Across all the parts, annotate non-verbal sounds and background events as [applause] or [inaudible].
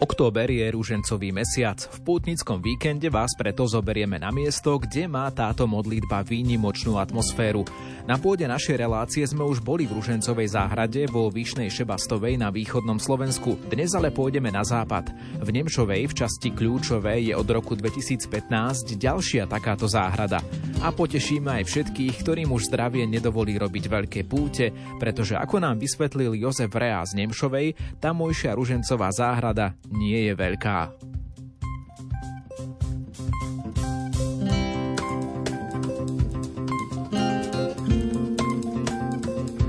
Október je rúžencový mesiac. V pútnickom víkende vás preto zoberieme na miesto, kde má táto modlitba výnimočnú atmosféru. Na pôde našej relácie sme už boli v Ružencovej záhrade vo Vyšnej Šebastovej na východnom Slovensku. Dnes ale pôjdeme na západ. V Nemšovej v časti Kľúčovej je od roku 2015 ďalšia takáto záhrada. A potešíme aj všetkých, ktorým už zdravie nedovolí robiť veľké púte, pretože ako nám vysvetlil Jozef Rea z Nemšovej, tamojšia Ružencová záhrada nie je veľká.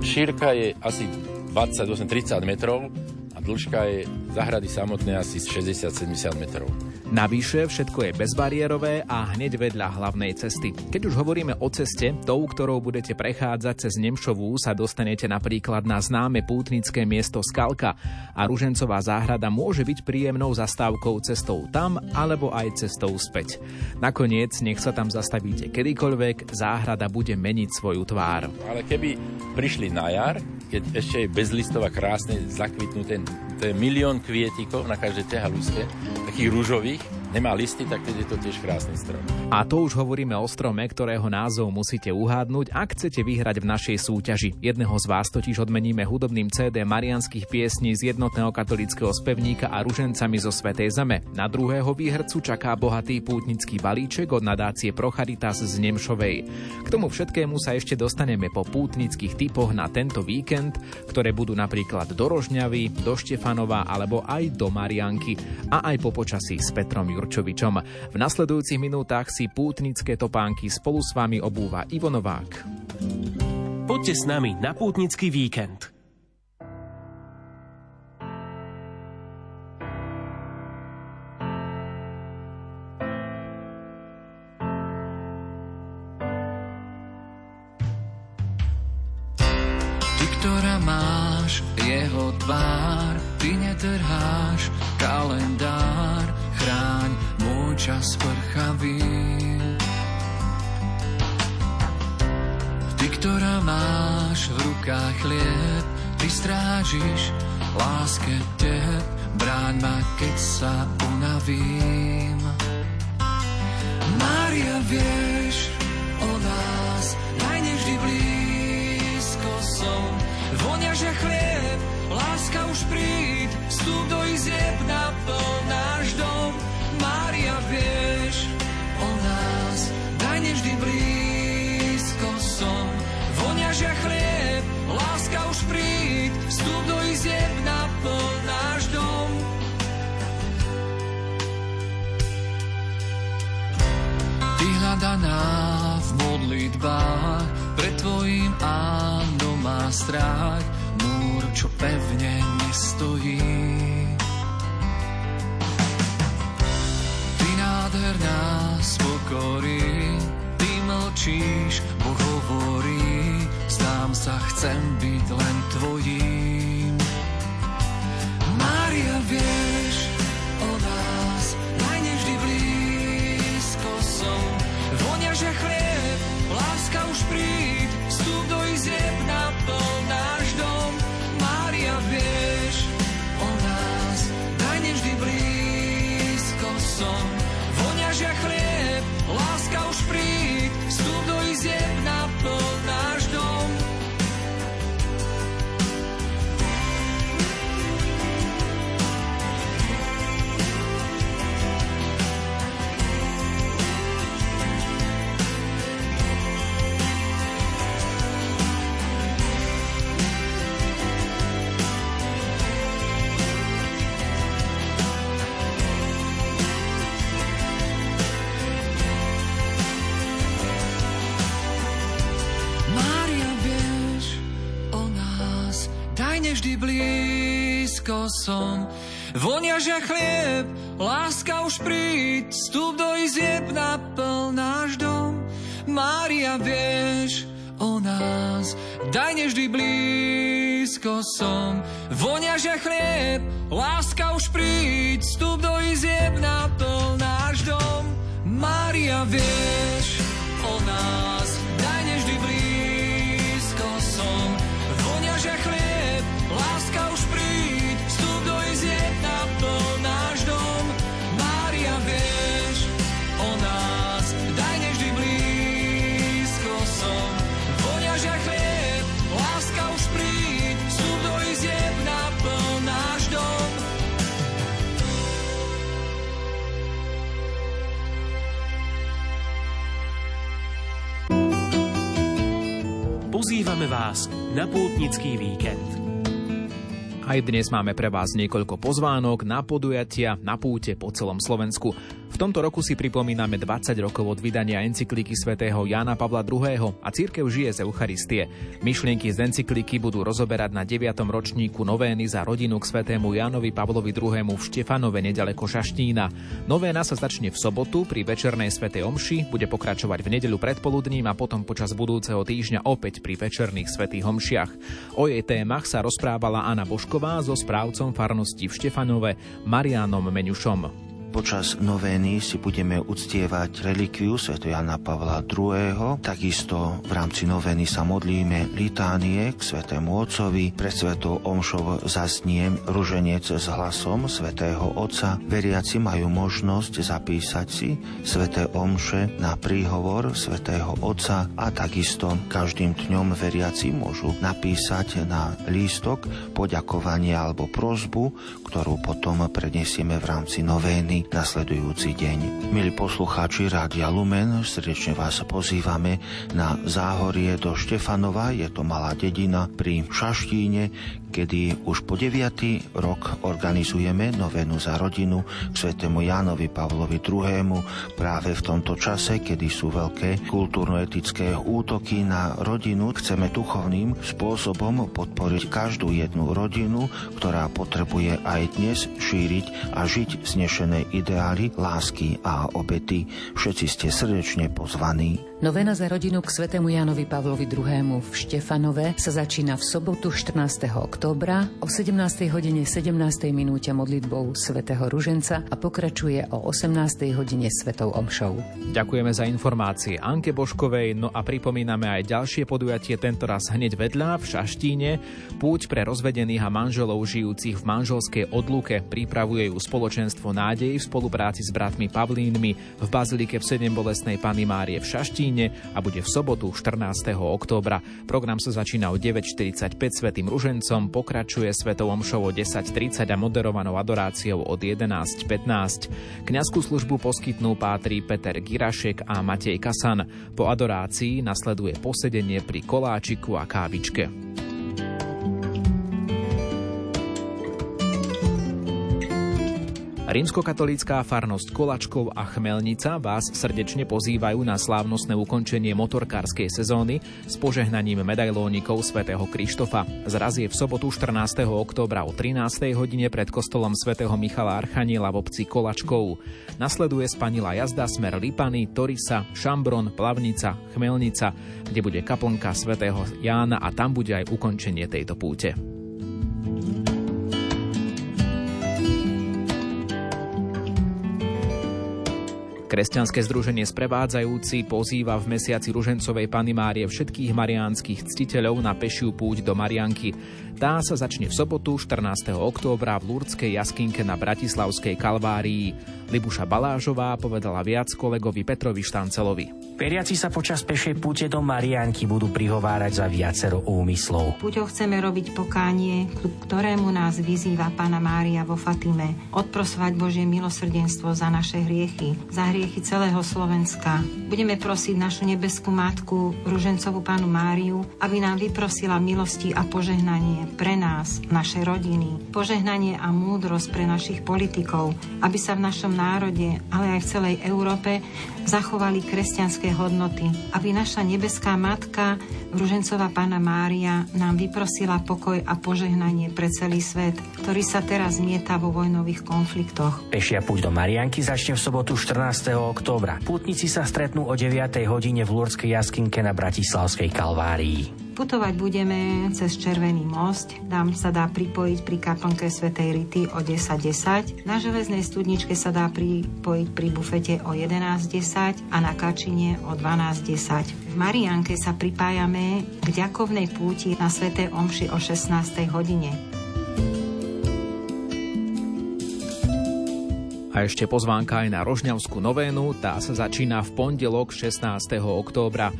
Šírka je asi 28-30 metrov a dĺžka je zahrady samotné asi 60-70 metrov. Navyše všetko je bezbariérové a hneď vedľa hlavnej cesty. Keď už hovoríme o ceste, tou, ktorou budete prechádzať cez Nemšovú, sa dostanete napríklad na známe pútnické miesto Skalka a Ružencová záhrada môže byť príjemnou zastávkou cestou tam alebo aj cestou späť. Nakoniec, nech sa tam zastavíte kedykoľvek, záhrada bude meniť svoju tvár. Ale keby prišli na jar, keď ešte je bezlistov a krásne zakvitnuté, to je milión kvietikov na každej tehaluske, takých rúžových, nemá listy, tak je to tiež krásny strom. A to už hovoríme o strome, ktorého názov musíte uhádnuť, ak chcete vyhrať v našej súťaži. Jedného z vás totiž odmeníme hudobným CD marianských piesní z jednotného katolického spevníka a ružencami zo Svetej Zeme. Na druhého výhercu čaká bohatý pútnický balíček od nadácie Procharitas z Nemšovej. K tomu všetkému sa ešte dostaneme po pútnických typoch na tento víkend, ktoré budú napríklad do Rožňavy, do Štefanova alebo aj do Marianky a aj po počasí s Petrom Jur Jurčovičom. V nasledujúcich minútach si pútnické topánky spolu s vami obúva Ivo Novák. Poďte s nami na pútnický víkend. Máš jeho tvár, ty netrháš kalendár, čas prchavý. Ty, ktorá máš v rukách chlieb, ty strážiš láske teb, bráň ma, keď sa unavím. Mária, vieš o nás, najneždy blízko som, vonia, že chlieb, láska už príď, vstup do izieb naplň náš dom. Mária, vieš o nás, daj nevždy blízko som. Vonia, že chlieb, láska už príď, vstup do izieb naplň náš dom. Ty hľadaná v modlitbách, pred tvojim áno má strach, múr, čo pevne nestojí. Mlčíš, Boh hovorí, zdám sa, chcem byť len tvojím. Mária, vieš blízko som. Vonia, že chlieb, láska už príď, vstup do izieb naplň náš dom. Mária, vieš o nás, daj nevždy blízko som. Vonia, že chlieb, láska už príď, vstup do izieb naplň náš dom. Mária, vieš vás na pútnický víkend. Aj dnes máme pre vás niekoľko pozvánok na podujatia na púte po celom Slovensku. Tomto roku si pripomíname 20 rokov od vydania encyklíky svätého Jána Pavla II. a církev žije z Eucharistie. Myšlienky z encykliky budú rozoberať na 9. ročníku novény za rodinu k svätému Jánovi Pavlovi II. v Štefanove nedaleko Šaštína. Novéna sa začne v sobotu pri večernej svätej omši, bude pokračovať v nedeľu predpoludním a potom počas budúceho týždňa opäť pri večerných svätých omšiach. O jej témach sa rozprávala Anna Bošková so správcom farnosti v Štefanove Marianom Meňušom. Počas novény si budeme uctievať relikviu Sv. Jana Pavla II. Takisto v rámci novény sa modlíme litánie k Svetému Otcovi. Pred Svetou Omšov zasnie ruženec s hlasom Svetého Otca. Veriaci majú možnosť zapísať si Sveté Omše na príhovor Svetého Otca a takisto každým dňom veriaci môžu napísať na lístok poďakovanie alebo prozbu, ktorú potom prednesieme v rámci novény nasledujúci deň. Milí poslucháči Rádia Lumen, srdečne vás pozývame na záhorie do Štefanova, je to malá dedina pri Šaštíne, kedy už po 9. rok organizujeme novénu za rodinu k svetému Jánovi Pavlovi II. Práve v tomto čase, kedy sú veľké kultúrno-etické útoky na rodinu, chceme duchovným spôsobom podporiť každú jednu rodinu, ktorá potrebuje aj dnes šíriť a žiť znešené ideály lásky a obety. Všetci ste srdečne pozvaní. Novena za rodinu k svetému Jánovi Pavlovi II. v Štefanove sa začína v sobotu 14. októbra o 17. hodine 17. minúte modlitbou svätého Ruženca a pokračuje o 18. hodine svetou omšou. Ďakujeme za informácie Anke Boškovej, no a pripomíname aj ďalšie podujatie, tentoraz hneď vedľa v Šaštíne. Púť pre rozvedených a manželov žijúcich v manželskej odluke pripravuje ju spoločenstvo nádej v spolupráci s bratmi Pavlínmi v Bazilike v 7 bolestnej Pany Márie v Šaštíne Londýne a bude v sobotu 14. októbra. Program sa začína o 9.45 Svetým ružencom, pokračuje Svetou omšou o 10.30 a moderovanou adoráciou od 11.15. Kňazskú službu poskytnú pátri Peter Girašek a Matej Kasan. Po adorácii nasleduje posedenie pri koláčiku a kávičke. Rímskokatolícká farnosť Kolačkov a Chmelnica vás srdečne pozývajú na slávnostné ukončenie motorkárskej sezóny s požehnaním medailónikov svätého Krištofa. Zraz je v sobotu 14. októbra o 13. hodine pred kostolom svätého Michala Archaniela v obci Kolačkov. Nasleduje spanila jazda smer Lipany, Torisa, Šambron, Plavnica, Chmelnica, kde bude kaplnka svätého Jána a tam bude aj ukončenie tejto púte. Kresťanské združenie Sprevádzajúci pozýva v mesiaci Ružencovej Pany Márie všetkých mariánskych ctiteľov na pešiu púť do Marianky. Tá sa začne v sobotu 14. októbra v Lurdskej jaskinke na Bratislavskej Kalvárii. Libuša Balážová povedala viac kolegovi Petrovi Štancelovi. Veriaci sa počas pešej púte do Marianky budú prihovárať za viacero úmyslov. Puťou chceme robiť pokánie, ktorému nás vyzýva Pána Mária vo Fatime. Odprosovať Božie milosrdenstvo za naše hriechy, za hriechy celého Slovenska. Budeme prosiť našu nebeskú matku, Ružencovú Pánu Máriu, aby nám vyprosila milosti a požehnanie pre nás, naše rodiny. Požehnanie a múdrosť pre našich politikov, aby sa v našom národe, ale aj v celej Európe zachovali kresťanské hodnoty, aby naša nebeská matka, Ružencová Pána Mária, nám vyprosila pokoj a požehnanie pre celý svet, ktorý sa teraz mieta vo vojnových konfliktoch. Pešia púť do Marianky začne v sobotu 14. októbra. Pútnici sa stretnú o 9. hodine v Lurdskej jaskinke na Bratislavskej Kalvárii. Putovať budeme cez Červený most, tam sa dá pripojiť pri kaplnke Svetej Rity o 10.10. Na železnej studničke sa dá pripojiť pri bufete o 11.10 a na Kačine o 12.10. V Marianke sa pripájame k ďakovnej púti na Sveté Omši o 16. hodine. A ešte pozvánka aj na Rožňavskú novénu, tá sa začína v pondelok 16. októbra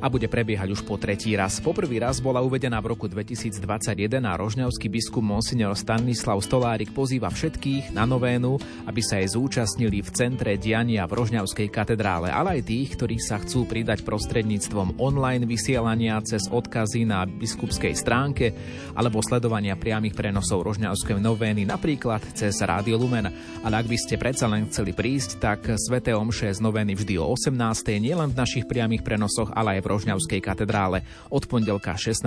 a bude prebiehať už po tretí raz. Poprvý raz bola uvedená v roku 2021 a rožňavský biskup Monsignor Stanislav Stolárik pozýva všetkých na novénu, aby sa jej zúčastnili v centre diania v Rožňavskej katedrále, ale aj tých, ktorí sa chcú pridať prostredníctvom online vysielania cez odkazy na biskupskej stránke alebo sledovania priamých prenosov Rožňavskej novény, napríklad cez Rádio Lumen. Ale ak by ste predsa len chceli prísť, tak Svete Omše z novény vždy o 18. nielen v našich priamých prenosoch, ale aj v Rožňavskej katedrále od pondelka 16.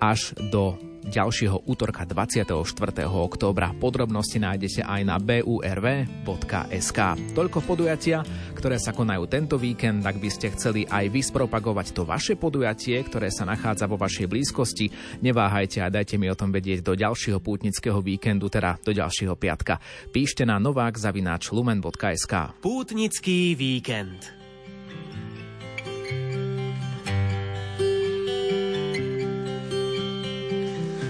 až do ďalšieho útorka 24. októbra. Podrobnosti nájdete aj na burv.sk. Toľko podujatia, ktoré sa konajú tento víkend. Ak by ste chceli aj vy spropagovať to vaše podujatie, ktoré sa nachádza vo vašej blízkosti, neváhajte a dajte mi o tom vedieť do ďalšieho pútnického víkendu, teda do ďalšieho piatka. Píšte na novák zavináč lumen.sk. Pútnický víkend.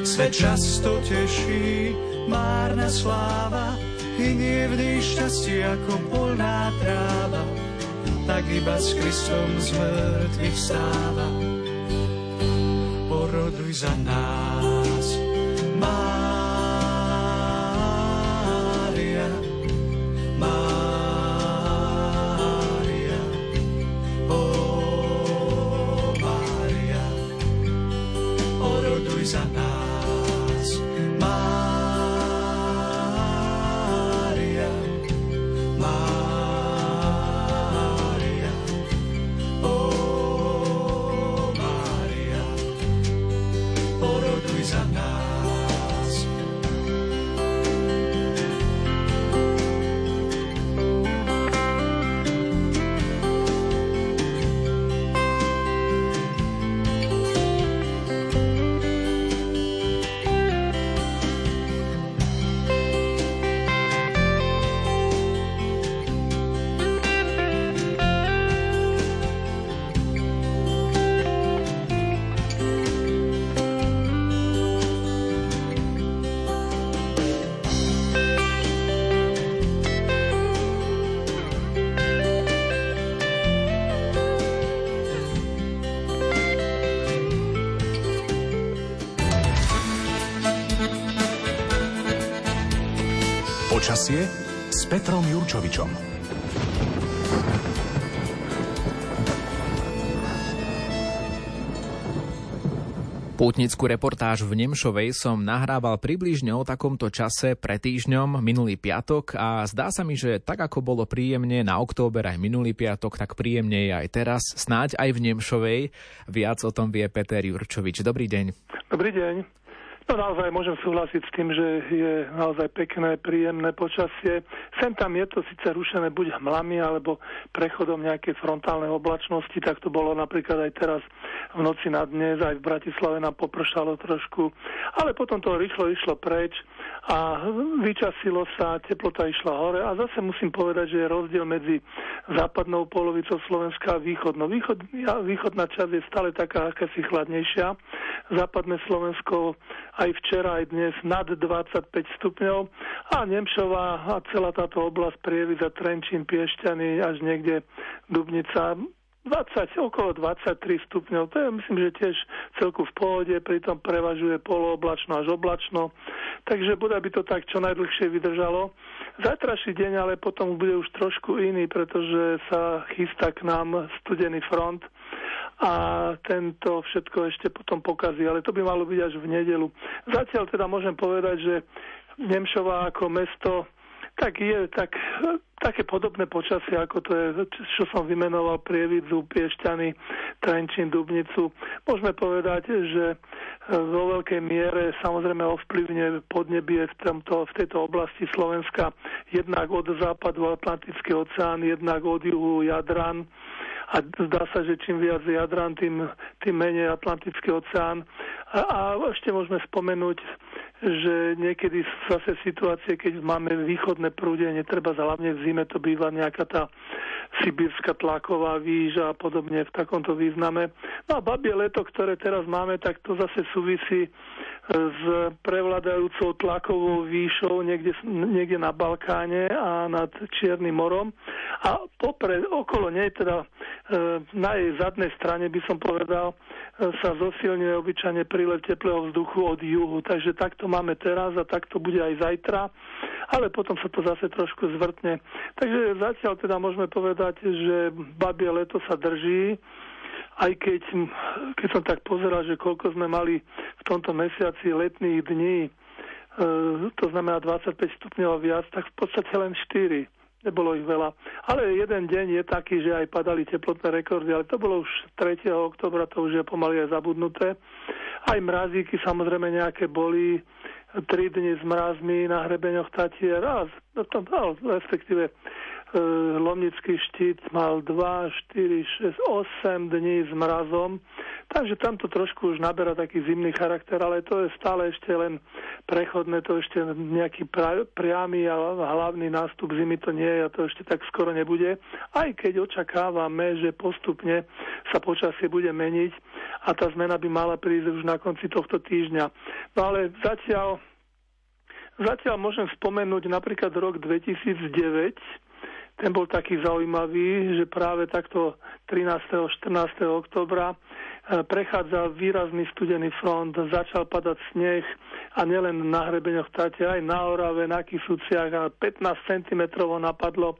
Svet často teší, márna sláva, nie vždy šťastie ako polná tráva, tak iba s Kristom z mŕtvych stáva. Poroduj za nás, Petrom Jurčovičom. Pútnickú reportáž v Nemšovej som nahrával približne o takomto čase pre týždňom minulý piatok a zdá sa mi, že tak ako bolo príjemne na október aj minulý piatok, tak príjemne je aj teraz, snáď aj v Nemšovej. Viac o tom vie Peter Jurčovič. Dobrý deň. Dobrý deň. No naozaj môžem súhlasiť s tým, že je naozaj pekné, príjemné počasie. Sem tam je to síce rušené buď hmlami alebo prechodom nejakej frontálnej oblačnosti, tak to bolo napríklad aj teraz v noci na dnes, aj v Bratislave nám popršalo trošku, ale potom to rýchlo išlo preč a vyčasilo sa, teplota išla hore a zase musím povedať, že je rozdiel medzi západnou polovicou Slovenska a východnou. Východ, východná časť je stále taká akási chladnejšia, západné Slovensko aj včera, aj dnes nad 25 stupňov. A Nemšová a celá táto oblasť Prievidza, Trenčín, Piešťany až niekde Dubnica 20, okolo 23 stupňov, to je myslím, že tiež celku v pohode, pritom prevažuje polooblačno až oblačno, takže bude by to tak čo najdlhšie vydržalo. Zajtraší deň ale potom bude už trošku iný, pretože sa chystá k nám studený front a tento všetko ešte potom pokazí, ale to by malo byť až v nedelu. Zatiaľ teda môžem povedať, že Nemšová ako mesto tak je tak, také podobné počasie, ako to je, čo som vymenoval, Prievidzu, Piešťany, Trenčín, Dubnicu. Môžeme povedať, že vo veľkej miere samozrejme ovplyvne podnebie v, tomto, v tejto oblasti Slovenska jednak od západu Atlantický oceán, jednak od juhu Jadran a zdá sa, že čím viac Jadran, tým, tým menej Atlantický oceán. A, a ešte môžeme spomenúť, že niekedy zase situácie, keď máme východné prúdenie, treba hlavne v zime to býva nejaká tá sibírska tlaková výža a podobne v takomto význame. No a babie leto, ktoré teraz máme, tak to zase súvisí s prevladajúcou tlakovou výšou niekde, niekde na Balkáne a nad Čiernym morom. A popred, okolo nej, teda e, na jej zadnej strane by som povedal, e, sa zosilňuje obyčajne prílev teplého vzduchu od juhu. Takže takto máme teraz a takto bude aj zajtra, ale potom sa to zase trošku zvrtne. Takže zatiaľ teda môžeme povedať, že babie leto sa drží, aj keď, keď som tak pozeral, že koľko sme mali v tomto mesiaci letných dní, e, to znamená 25 stupňov a viac, tak v podstate len 4. Nebolo ich veľa. Ale jeden deň je taký, že aj padali teplotné rekordy, ale to bolo už 3. oktobra, to už je pomaly aj zabudnuté. Aj mrazíky samozrejme nejaké boli, 3 dni s mrazmi na hrebeňoch Tatier a no, to, no, respektíve E, Lomnický štít mal 2, 4, 6, 8 dní s mrazom, takže tam to trošku už naberá taký zimný charakter, ale to je stále ešte len prechodné, to ešte nejaký pra, priamy a hlavný nástup zimy to nie je a to ešte tak skoro nebude, aj keď očakávame, že postupne sa počasie bude meniť a tá zmena by mala prísť už na konci tohto týždňa. No ale zatiaľ Zatiaľ môžem spomenúť napríklad rok 2009, ten bol taký zaujímavý, že práve takto 13. 14. oktobra e, prechádzal výrazný studený front, začal padať sneh a nielen na hrebeňoch Tate, aj na Orave, na Kisúciach a 15 cm napadlo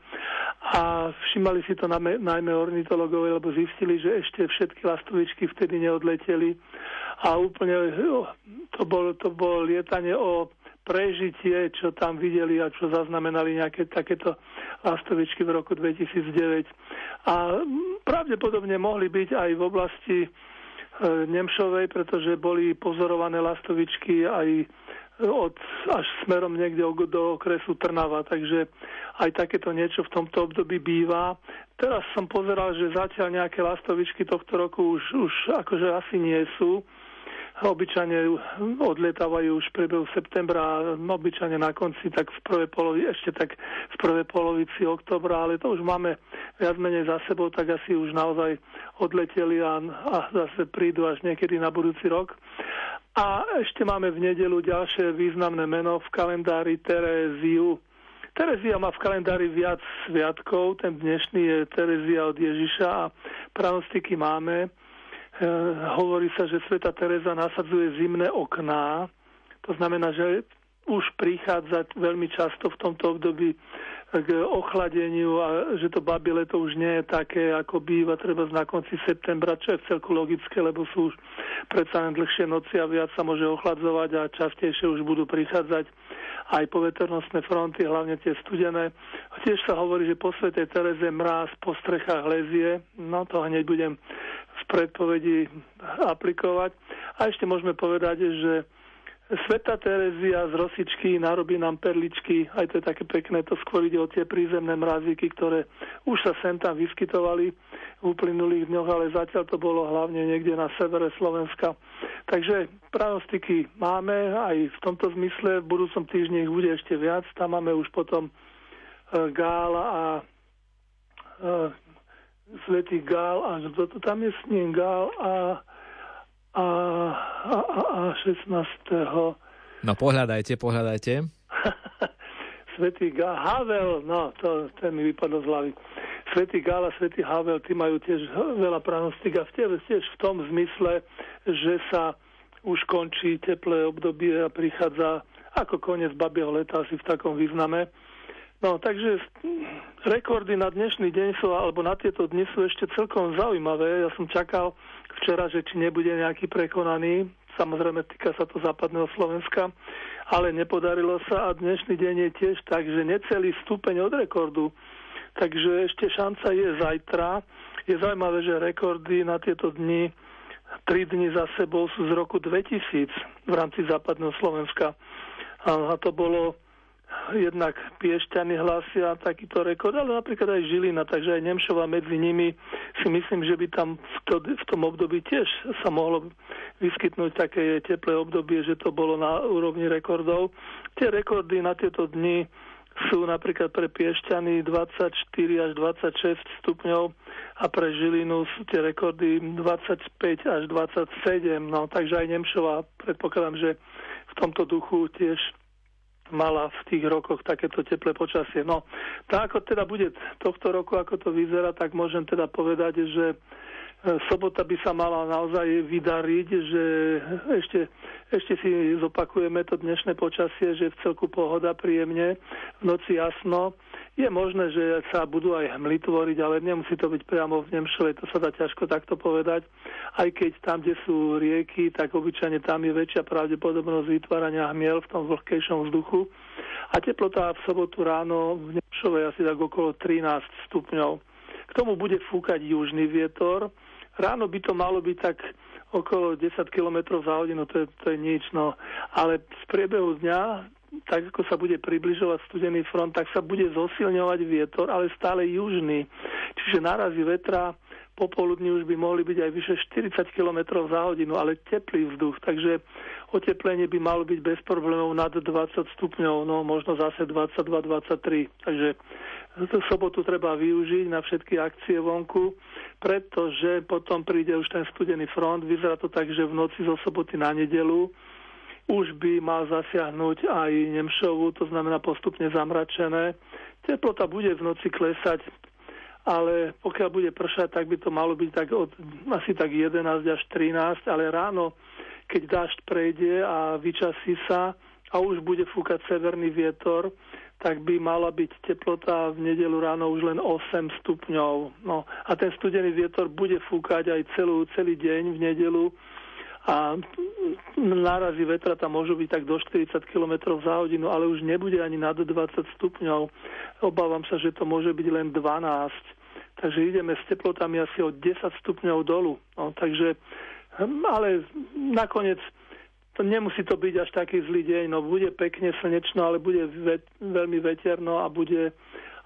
a všimali si to najmä ornitologovia, lebo zistili, že ešte všetky lastovičky vtedy neodleteli a úplne to bolo, to bolo lietanie o prežitie, čo tam videli a čo zaznamenali nejaké takéto lastovičky v roku 2009. A pravdepodobne mohli byť aj v oblasti e, Nemšovej, pretože boli pozorované lastovičky aj od, až smerom niekde do okresu Trnava, takže aj takéto niečo v tomto období býva. Teraz som pozeral, že zatiaľ nejaké lastovičky tohto roku už, už akože asi nie sú, obyčajne odletávajú už priebehu septembra, obyčajne na konci, tak v prvej polovici, ešte tak v prvej polovici oktobra, ale to už máme viac menej za sebou, tak asi už naozaj odleteli a, a zase prídu až niekedy na budúci rok. A ešte máme v nedelu ďalšie významné meno v kalendári Teréziu. Terezia má v kalendári viac sviatkov, ten dnešný je Terezia od Ježiša a pranostiky máme. Eh, hovorí sa, že Sveta Teresa nasadzuje zimné okná. To znamená, že už prichádza veľmi často v tomto období k ochladeniu a že to babie leto už nie je také, ako býva treba na konci septembra, čo je celku logické, lebo sú už predsa len dlhšie noci a viac sa môže ochladzovať a častejšie už budú prichádzať aj poveternostné fronty, hlavne tie studené. Tiež sa hovorí, že po Svetej Tereze mráz po strechách lezie, no to hneď budem v predpovedi aplikovať. A ešte môžeme povedať, že Sveta Terezia z Rosičky narobí nám perličky, aj to je také pekné, to skôr ide o tie prízemné mrazíky, ktoré už sa sem tam vyskytovali v uplynulých dňoch, ale zatiaľ to bolo hlavne niekde na severe Slovenska. Takže pranostiky máme aj v tomto zmysle, v budúcom týždni ich bude ešte viac, tam máme už potom e, Gála a e, Svetý Gál a to tam je s ním Gál a a, a, a, a 16. No pohľadajte, pohľadajte. [laughs] Svetý Gál, Havel, no to, to mi vypadlo z hlavy. Svetý Gál a Svetý Havel, tí majú tiež veľa pranostik a tiež, tiež v tom zmysle, že sa už končí teplé obdobie a prichádza ako koniec babieho leta asi v takom význame. No, takže rekordy na dnešný deň sú, alebo na tieto dni sú ešte celkom zaujímavé. Ja som čakal včera, že či nebude nejaký prekonaný. Samozrejme, týka sa to západného Slovenska, ale nepodarilo sa a dnešný deň je tiež tak, že necelý stupeň od rekordu. Takže ešte šanca je zajtra. Je zaujímavé, že rekordy na tieto dni, tri dni za sebou sú z roku 2000 v rámci západného Slovenska. A to bolo jednak Piešťany hlásia takýto rekord, ale napríklad aj Žilina, takže aj Nemšova medzi nimi si myslím, že by tam v, to, v tom období tiež sa mohlo vyskytnúť také teplé obdobie, že to bolo na úrovni rekordov. Tie rekordy na tieto dni sú napríklad pre Piešťany 24 až 26 stupňov a pre Žilinu sú tie rekordy 25 až 27. No, takže aj Nemšova predpokladám, že v tomto duchu tiež mala v tých rokoch takéto teplé počasie. No, tak ako teda bude tohto roku, ako to vyzerá, tak môžem teda povedať, že sobota by sa mala naozaj vydariť, že ešte, ešte si zopakujeme to dnešné počasie, že v celku pohoda príjemne, v noci jasno, je možné, že sa budú aj hmly tvoriť, ale nemusí to byť priamo v Nemšove, to sa dá ťažko takto povedať. Aj keď tam, kde sú rieky, tak obyčajne tam je väčšia pravdepodobnosť vytvárania hmiel v tom vlhkejšom vzduchu. A teplota v sobotu ráno v Nemšove asi tak okolo 13 stupňov. K tomu bude fúkať južný vietor. Ráno by to malo byť tak okolo 10 km za hodinu, to je, to je nič, no. Ale z priebehu dňa tak ako sa bude približovať studený front, tak sa bude zosilňovať vietor, ale stále južný. Čiže nárazy vetra popoludní už by mohli byť aj vyše 40 km za hodinu, ale teplý vzduch, takže oteplenie by malo byť bez problémov nad 20 stupňov, no možno zase 22-23. Takže tú sobotu treba využiť na všetky akcie vonku, pretože potom príde už ten studený front. Vyzerá to tak, že v noci zo soboty na nedelu už by mal zasiahnuť aj Nemšovu, to znamená postupne zamračené. Teplota bude v noci klesať, ale pokiaľ bude pršať, tak by to malo byť tak od asi tak 11 až 13, ale ráno, keď dážď prejde a vyčasí sa a už bude fúkať severný vietor, tak by mala byť teplota v nedelu ráno už len 8 stupňov. No, a ten studený vietor bude fúkať aj celú, celý deň v nedelu a nárazy vetra tam môžu byť tak do 40 km za hodinu, ale už nebude ani nad 20 stupňov. Obávam sa, že to môže byť len 12. Takže ideme s teplotami asi od 10 stupňov dolu. No, takže, hm, ale nakoniec to nemusí to byť až taký zlý deň. No, bude pekne slnečno, ale bude ve- veľmi veterno a bude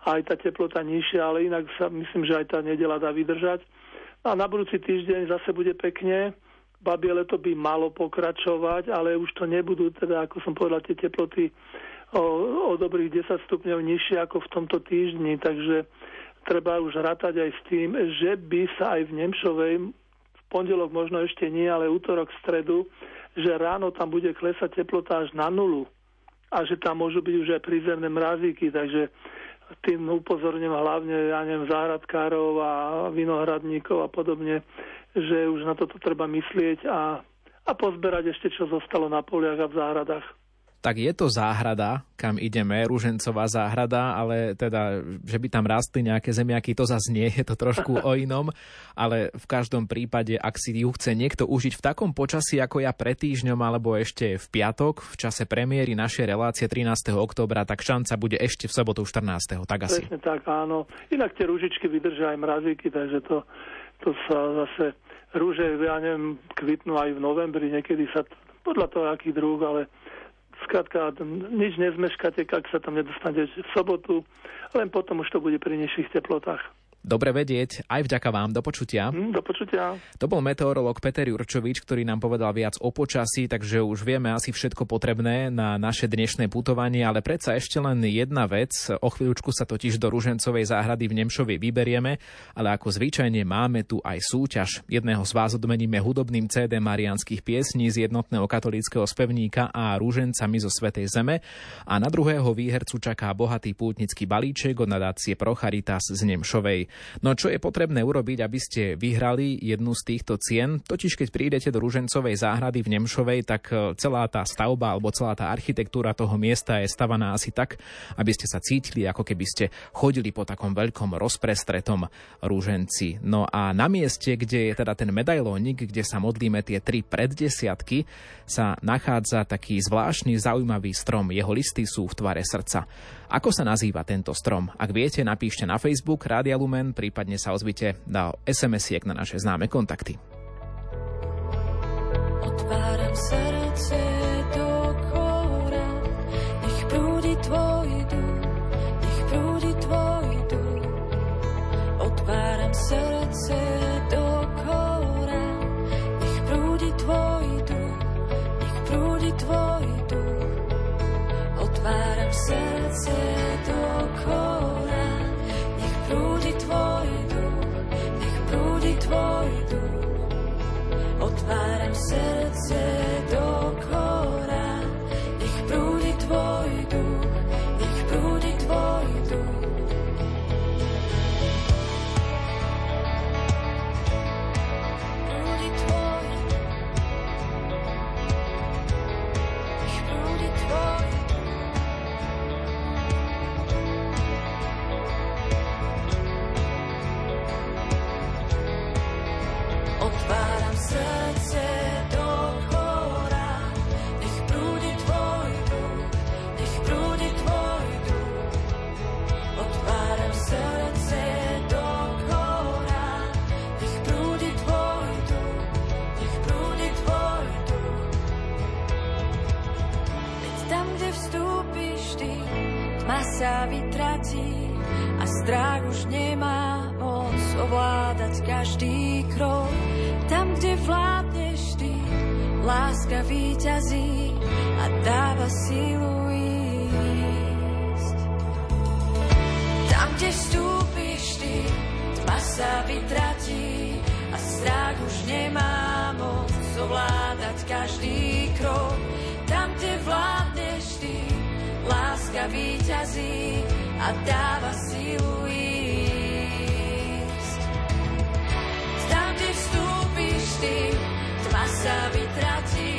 aj tá teplota nižšia, ale inak sa myslím, že aj tá nedela dá vydržať. A na budúci týždeň zase bude pekne babie leto by malo pokračovať, ale už to nebudú, teda ako som povedal, tie teploty o, o dobrých 10 stupňov nižšie ako v tomto týždni, takže treba už rátať aj s tým, že by sa aj v Nemšovej v pondelok možno ešte nie, ale útorok, stredu, že ráno tam bude klesať teplota až na nulu a že tam môžu byť už aj prízemné mrazíky, takže tým upozorním hlavne, ja neviem, záhradkárov a vinohradníkov a podobne, že už na toto treba myslieť a, a pozberať ešte, čo zostalo na poliach a v záhradách. Tak je to záhrada, kam ideme, Ružencová záhrada, ale teda, že by tam rastli nejaké zemiaky, to zase nie, je to trošku [laughs] o inom, ale v každom prípade, ak si ju chce niekto užiť v takom počasí ako ja pred týždňom, alebo ešte v piatok, v čase premiéry našej relácie 13. oktobra, tak šanca bude ešte v sobotu 14. Tak asi. Presne tak, áno. Inak tie ružičky vydržia aj mrazíky, takže to, to sa zase rúže, ja neviem, kvitnú aj v novembri, niekedy sa podľa toho, aký druh, ale skrátka nič nezmeškáte, ak sa tam nedostanete v sobotu, len potom už to bude pri nižších teplotách. Dobre vedieť, aj vďaka vám. Do počutia. Mm, do počutia. To bol meteorolog Peter Jurčovič, ktorý nám povedal viac o počasí, takže už vieme asi všetko potrebné na naše dnešné putovanie, ale predsa ešte len jedna vec. O chvíľučku sa totiž do Ružencovej záhrady v Nemšovi vyberieme, ale ako zvyčajne máme tu aj súťaž. Jedného z vás odmeníme hudobným CD marianských piesní z jednotného katolického spevníka a rúžencami zo Svetej Zeme a na druhého výhercu čaká bohatý pútnický balíček od nadácie Procharitas z Nemšovej. No čo je potrebné urobiť, aby ste vyhrali jednu z týchto cien? Totiž keď prídete do Ružencovej záhrady v Nemšovej, tak e, celá tá stavba alebo celá tá architektúra toho miesta je stavaná asi tak, aby ste sa cítili, ako keby ste chodili po takom veľkom rozprestretom rúženci. No a na mieste, kde je teda ten medailónik, kde sa modlíme tie tri preddesiatky, sa nachádza taký zvláštny zaujímavý strom. Jeho listy sú v tvare srdca. Ako sa nazýva tento strom? Ak viete, napíšte na Facebook Rádia Lumen, prípadne sa ozvite na SMS-iek na naše známe kontakty. Otváram srdce do kora, nech prúdi tvoj duch, nech prúdi tvoj duch. Otváram srdce do kora, nech prúdi tvoj duch, nech prúdi tvoj duch. Otváram srdce tvoj duch. Otváram srdce do tma sa vytratí a strach už nemá moc ovládať každý krok. Tam, kde vládneš ty, láska víťazí a dáva silu ísť. Tam, kde vstúpiš ty, tma sa vytratí a strach už nemá moc ovládať každý krok. Tam, kde vládneš ty, láska víťazí a dáva silu ísť. Tam, kde vstúpiš ty, tma sa vytratí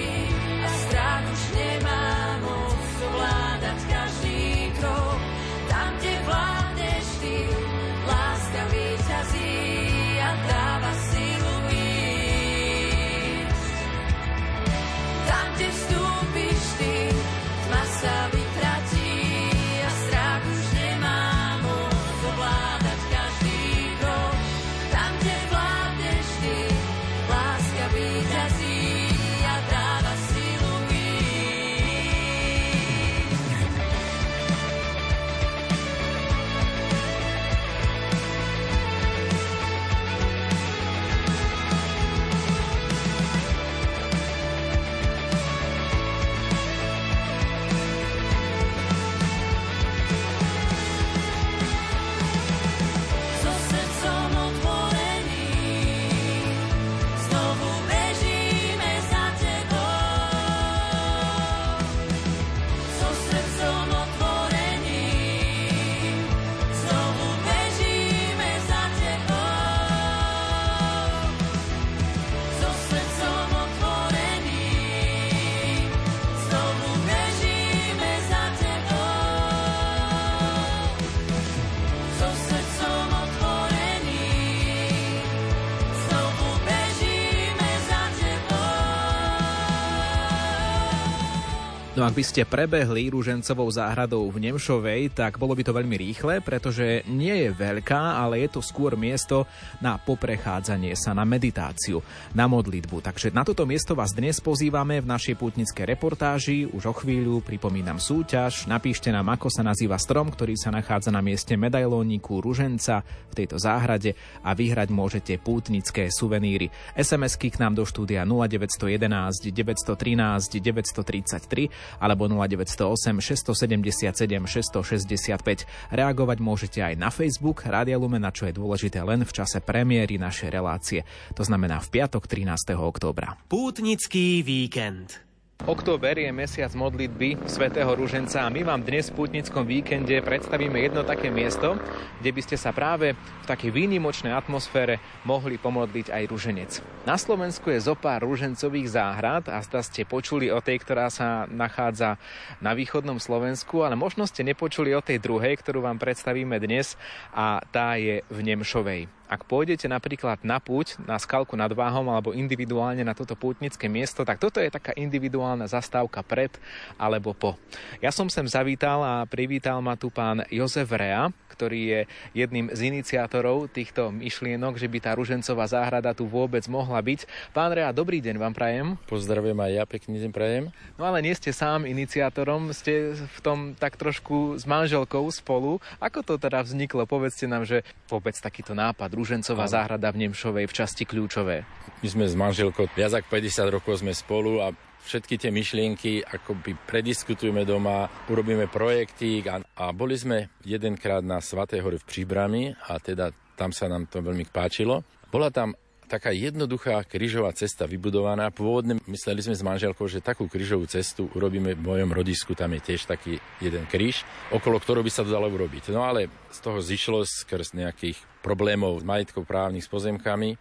ak by ste prebehli Rúžencovou záhradou v Nemšovej, tak bolo by to veľmi rýchle, pretože nie je veľká, ale je to skôr miesto na poprechádzanie sa, na meditáciu, na modlitbu. Takže na toto miesto vás dnes pozývame v našej pútnickej reportáži. Už o chvíľu pripomínam súťaž. Napíšte nám, ako sa nazýva strom, ktorý sa nachádza na mieste medailóniku Ruženca v tejto záhrade a vyhrať môžete pútnické suveníry. SMS-ky k nám do štúdia 0911 913 933 alebo 0908 677 665. Reagovať môžete aj na Facebook Rádia Lumena, čo je dôležité len v čase premiéry našej relácie. To znamená v piatok 13. októbra. Pútnický víkend. Október je mesiac modlitby svätého Rúženca a my vám dnes v pútnickom víkende predstavíme jedno také miesto, kde by ste sa práve v takej výnimočnej atmosfére mohli pomodliť aj rúženec. Na Slovensku je zopár rúžencových záhrad a zda ste počuli o tej, ktorá sa nachádza na východnom Slovensku, ale možno ste nepočuli o tej druhej, ktorú vám predstavíme dnes a tá je v Nemšovej. Ak pôjdete napríklad na púť, na skalku nad Váhom alebo individuálne na toto pútnické miesto, tak toto je taká individuálna zastávka pred alebo po. Ja som sem zavítal a privítal ma tu pán Jozef Rea, ktorý je jedným z iniciátorov týchto myšlienok, že by tá ružencová záhrada tu vôbec mohla byť. Pán Rea, dobrý deň vám prajem. Pozdravujem aj ja, pekný deň prajem. No ale nie ste sám iniciátorom, ste v tom tak trošku s manželkou spolu. Ako to teda vzniklo? Povedzte nám, že vôbec takýto nápad Rúžencová záhrada v Nemšovej v časti kľúčové. My sme s manželkou viac ako 50 rokov sme spolu a všetky tie myšlienky akoby prediskutujeme doma, urobíme projekty a, a boli sme jedenkrát na Svatej hore v Příbrami a teda tam sa nám to veľmi páčilo. Bola tam taká jednoduchá krížová cesta vybudovaná. Pôvodne mysleli sme s manželkou, že takú krížovú cestu urobíme v mojom rodisku, tam je tiež taký jeden kríž, okolo ktorého by sa to dalo urobiť. No ale z toho zišlo skrz nejakých problémov s majetkou právnych s pozemkami.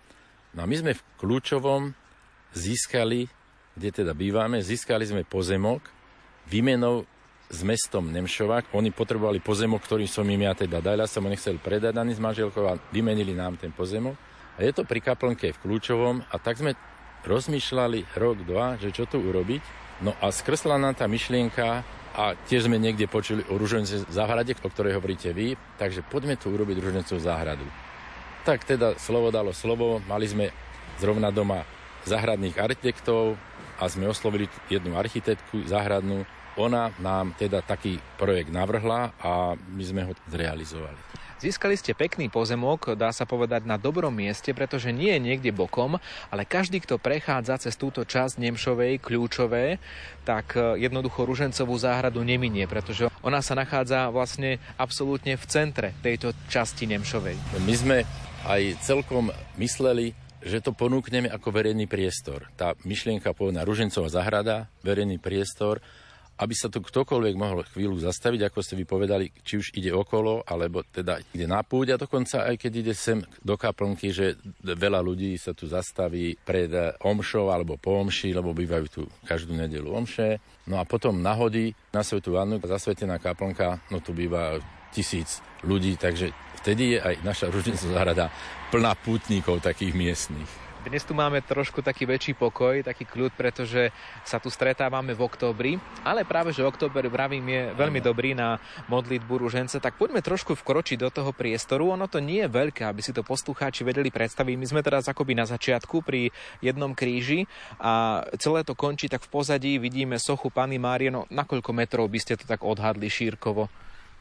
No a my sme v Kľúčovom získali, kde teda bývame, získali sme pozemok výmenou s mestom Nemšova. Oni potrebovali pozemok, ktorý som im ja teda dal. Ja som ho nechcel predať ani s manželkou a vymenili nám ten pozemok. A je to pri kaplnke v Kľúčovom a tak sme rozmýšľali rok, dva, že čo tu urobiť. No a skresla nám tá myšlienka a tiež sme niekde počuli o ruženice záhrade, o ktorej hovoríte vy, takže poďme tu urobiť ružencov záhradu. Tak teda slovo dalo slovo, mali sme zrovna doma záhradných architektov a sme oslovili jednu architektku záhradnú. Ona nám teda taký projekt navrhla a my sme ho zrealizovali. Získali ste pekný pozemok, dá sa povedať, na dobrom mieste, pretože nie je niekde bokom, ale každý, kto prechádza cez túto časť Nemšovej, kľúčové, tak e, jednoducho Ružencovú záhradu neminie, pretože ona sa nachádza vlastne absolútne v centre tejto časti Nemšovej. My sme aj celkom mysleli, že to ponúkneme ako verejný priestor. Tá myšlienka pôvodná Ružencová záhrada, verejný priestor, aby sa tu ktokoľvek mohol chvíľu zastaviť, ako ste vypovedali, či už ide okolo, alebo teda ide na púť a dokonca aj keď ide sem do kaplnky, že veľa ľudí sa tu zastaví pred omšou alebo po omši, lebo bývajú tu každú nedelu omše. No a potom nahodí na Svetu Vannu, zasvetená kaplnka, no tu býva tisíc ľudí, takže vtedy je aj naša ružnica záhrada plná pútnikov takých miestnych. Dnes tu máme trošku taký väčší pokoj, taký kľud, pretože sa tu stretávame v októbri, ale práve, že október, vravím, je veľmi dobrý na modlitbu ružence, tak poďme trošku vkročiť do toho priestoru. Ono to nie je veľké, aby si to poslucháči vedeli predstaviť. My sme teraz akoby na začiatku pri jednom kríži a celé to končí tak v pozadí, vidíme sochu Pany Márie, no na koľko metrov by ste to tak odhadli šírkovo?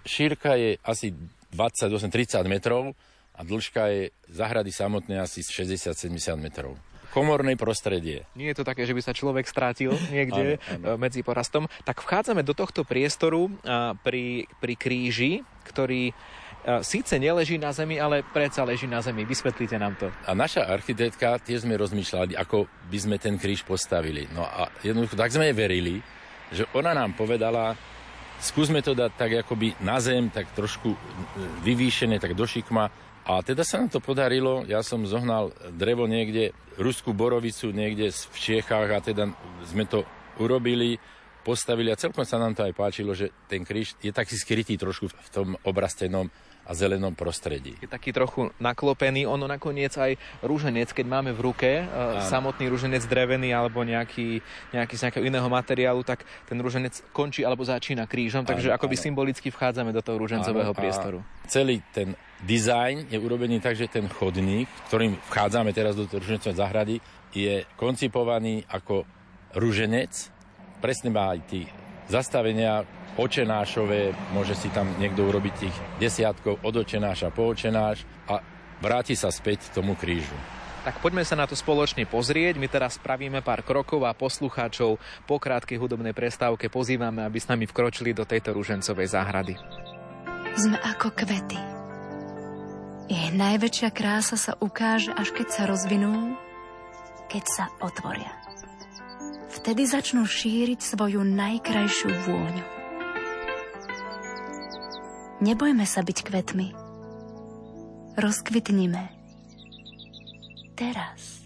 Šírka je asi 28-30 metrov, a dĺžka je zahrady samotné asi 60-70 metrov komorné prostredie. Nie je to také, že by sa človek strátil [laughs] niekde ano, ano. medzi porastom. Tak vchádzame do tohto priestoru pri, pri kríži, ktorý síce neleží na zemi, ale predsa leží na zemi. Vysvetlite nám to. A naša architektka, tiež sme rozmýšľali, ako by sme ten kríž postavili. No a jednoducho tak sme jej verili, že ona nám povedala, skúsme to dať tak akoby na zem, tak trošku vyvýšené, tak do šikma, a teda sa nám to podarilo, ja som zohnal drevo niekde, ruskú borovicu niekde v Čechách a teda sme to urobili. postavili a celkom sa nám to aj páčilo, že ten kríž je taký skrytý trošku v tom obrastenom a zelenom prostredí. Je taký trochu naklopený, ono nakoniec aj rúženec, keď máme v ruke, Áno. samotný rúženec drevený alebo nejaký, nejaký z nejakého iného materiálu, tak ten rúženec končí alebo začína krížom, takže áno, akoby áno. symbolicky vchádzame do toho rúžencového áno, priestoru. Celý ten dizajn je urobený tak, že ten chodník, ktorým vchádzame teraz do rúžencovej záhrady, je koncipovaný ako rúženec. Presne má aj tí zastavenia očenášové, môže si tam niekto urobiť tých desiatkov od očenáša po očenáš a vráti sa späť tomu krížu. Tak poďme sa na to spoločne pozrieť. My teraz spravíme pár krokov a poslucháčov po krátkej hudobnej prestávke pozývame, aby s nami vkročili do tejto ružencovej záhrady. Sme ako kvety. Ich najväčšia krása sa ukáže, až keď sa rozvinú, keď sa otvoria. Vtedy začnú šíriť svoju najkrajšiu vôňu. Nebojme sa byť kvetmi. Rozkvitnime. Teraz.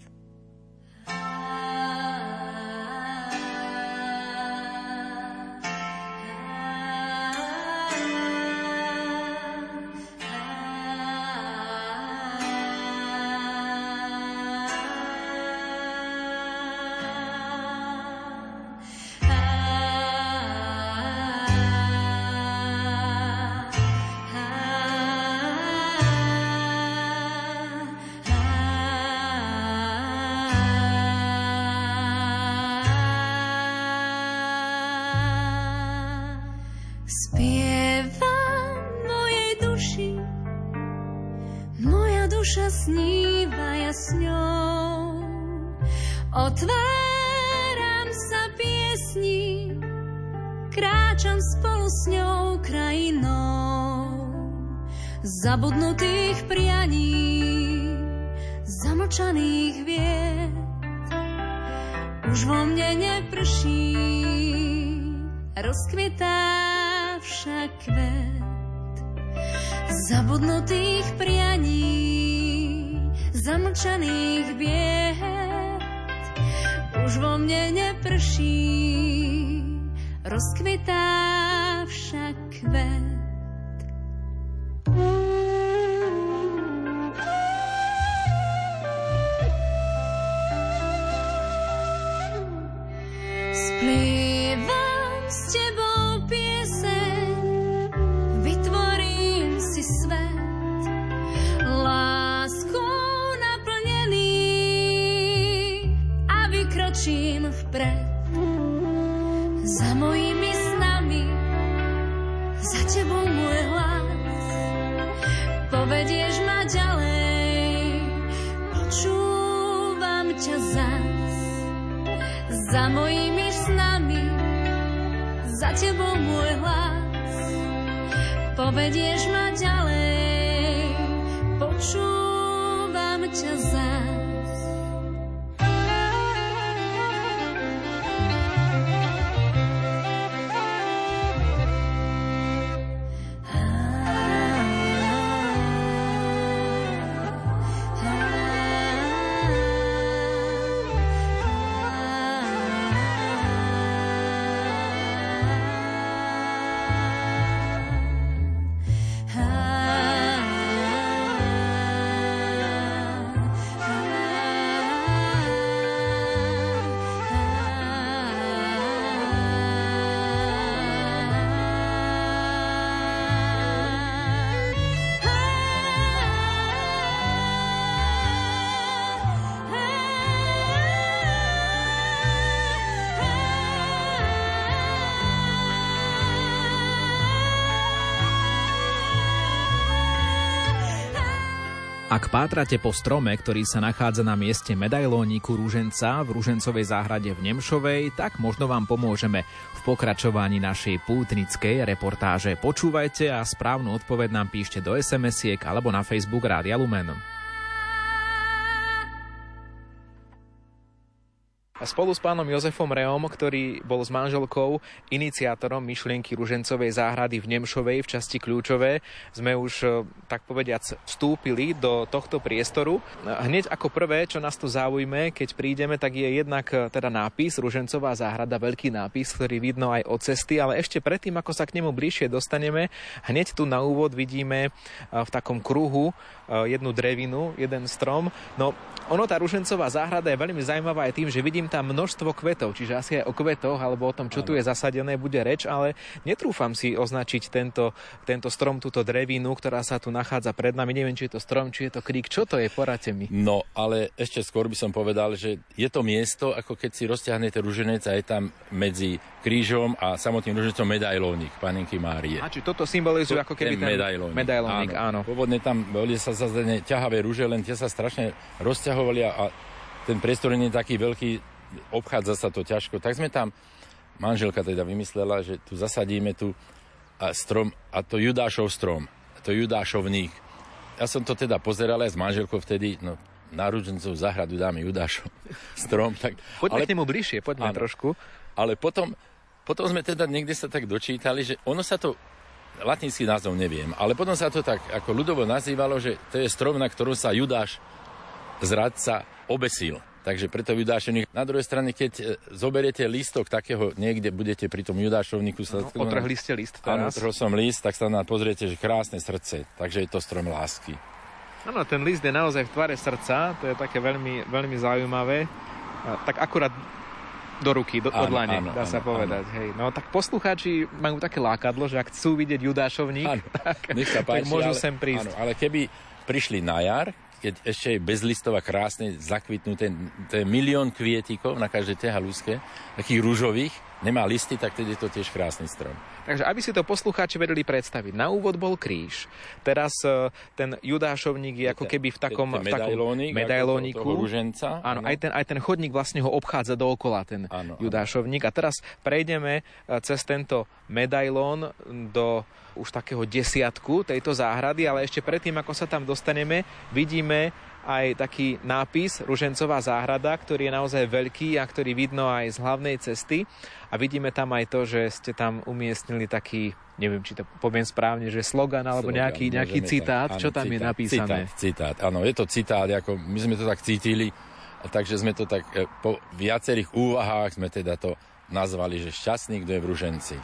zamlčaných vied. Už vo mne neprší, rozkvitá však kvet zabudnutých prianí, zamlčaných bied. Už vo mne neprší, rozkvitá však kvet Ak pátrate po strome, ktorý sa nachádza na mieste medailóniku rúženca v rúžencovej záhrade v Nemšovej, tak možno vám pomôžeme v pokračovaní našej pútnickej reportáže. Počúvajte a správnu odpoveď nám píšte do SMS-iek alebo na Facebook Rádia Lumen. Spolu s pánom Jozefom Reom, ktorý bol s manželkou iniciátorom myšlienky Ružencovej záhrady v Nemšovej v časti Kľúčové, sme už, e, tak povediac, vstúpili do tohto priestoru. Hneď ako prvé, čo nás tu zaujme, keď prídeme, tak je jednak e, teda nápis Ružencová záhrada, veľký nápis, ktorý vidno aj od cesty, ale ešte predtým, ako sa k nemu bližšie dostaneme, hneď tu na úvod vidíme e, v takom kruhu jednu drevinu, jeden strom. No, ono, tá Ružencová záhrada je veľmi zaujímavá aj tým, že vidím tam množstvo kvetov, čiže asi aj o kvetoch alebo o tom, čo ano. tu je zasadené, bude reč, ale netrúfam si označiť tento, tento strom, túto drevinu, ktorá sa tu nachádza pred nami. Neviem, či je to strom, či je to krík. Čo to je? Poradte mi. No, ale ešte skôr by som povedal, že je to miesto, ako keď si rozťahnete ruženec a je tam medzi krížom a samotným ružencom medailónik Panenky Márie. A či toto symbolizuje ako keby ten, ten medailónik. medailónik áno. áno. Pôvodne tam boli sa zazdené ťahavé rúže, len tie sa strašne rozťahovali a ten priestor nie je taký veľký, obchádza sa to ťažko, tak sme tam, manželka teda vymyslela, že tu zasadíme tu a strom, a to Judášov strom, to Judášovník. Ja som to teda pozeral aj s manželkou vtedy, no na Rudžencov zahradu dáme Judášov [laughs] strom. Tak, poďme ale, k nemu bližšie, poďme áno, trošku. Ale potom, potom sme teda niekde sa tak dočítali, že ono sa to, latinský názov neviem, ale potom sa to tak ako ľudovo nazývalo, že to je strom, na ktorom sa Judáš zradca obesil. Takže preto Judášovník. Na druhej strane, keď e, zoberiete listok takého, niekde budete pri tom Judášovníku... Sa, no, otrhli ste list teraz. Áno, otrhol som list, tak sa nám pozriete, že krásne srdce. Takže je to strom lásky. Áno, ten list je naozaj v tvare srdca, to je také veľmi, veľmi zaujímavé. A, tak akurát do ruky, do, áno, lane, áno, dá áno, sa povedať. Áno. Hej. No tak poslucháči majú také lákadlo, že ak chcú vidieť Judášovník, áno, [laughs] tak, nech sa páči, tak môžu ale, sem prísť. Áno, ale keby prišli na jar, keď ešte je bez listov a krásne zakvitnuté, to je milión kvietikov na každej tej halúske, takých rúžových, nemá listy, tak tedy je to tiež krásny strom. Takže aby si to poslucháči vedeli predstaviť, na úvod bol kríž, teraz e, ten judášovník je ako keby v takom, ten, ten medailónik, medailóniku. Toho. Áno, aj ten, aj ten chodník vlastne ho obchádza dookola, ten áno, judášovník. A teraz prejdeme e, cez tento medailón do už takého desiatku tejto záhrady, ale ešte predtým, ako sa tam dostaneme, vidíme aj taký nápis Ružencová záhrada, ktorý je naozaj veľký a ktorý vidno aj z hlavnej cesty. A vidíme tam aj to, že ste tam umiestnili taký, neviem, či to poviem správne, že slogan alebo slogan, nejaký, nejaký citát. Tak, Čo tam citát, je napísané? Citát, citát, áno, je to citát, ako my sme to tak cítili, takže sme to tak e, po viacerých úvahách sme teda to nazvali, že šťastný, kto je v Ruženci.